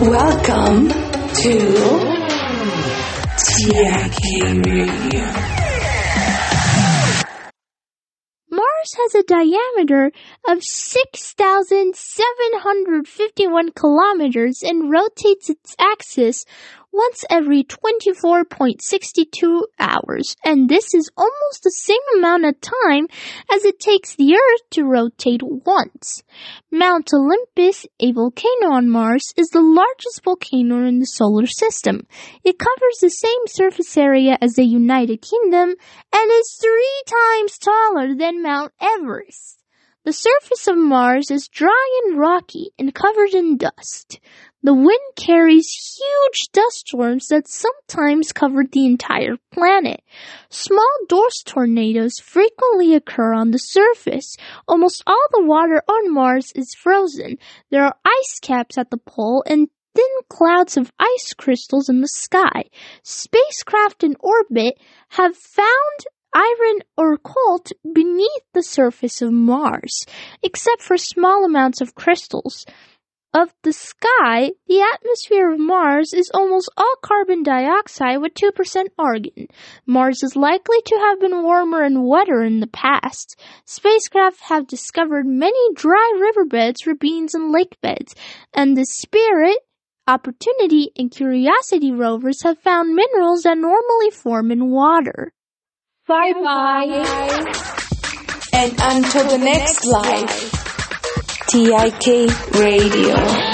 Welcome to TIK Radio. Mars has a diameter of 6,751 kilometers and rotates its axis once every 24.62 hours, and this is almost the same amount of time as it takes the Earth to rotate once. Mount Olympus, a volcano on Mars, is the largest volcano in the solar system. It covers the same surface area as the United Kingdom and is three times taller than Mount Everest. The surface of Mars is dry and rocky and covered in dust. The wind carries huge dust storms that sometimes cover the entire planet. Small dust tornadoes frequently occur on the surface. Almost all the water on Mars is frozen. There are ice caps at the pole and thin clouds of ice crystals in the sky. Spacecraft in orbit have found iron or coal beneath the surface of Mars, except for small amounts of crystals. Of the sky, the atmosphere of Mars is almost all carbon dioxide with 2% argon. Mars is likely to have been warmer and wetter in the past. Spacecraft have discovered many dry riverbeds, ravines, and lake beds, and the Spirit, Opportunity, and Curiosity rovers have found minerals that normally form in water. Bye bye. And until the next life, TIK Radio.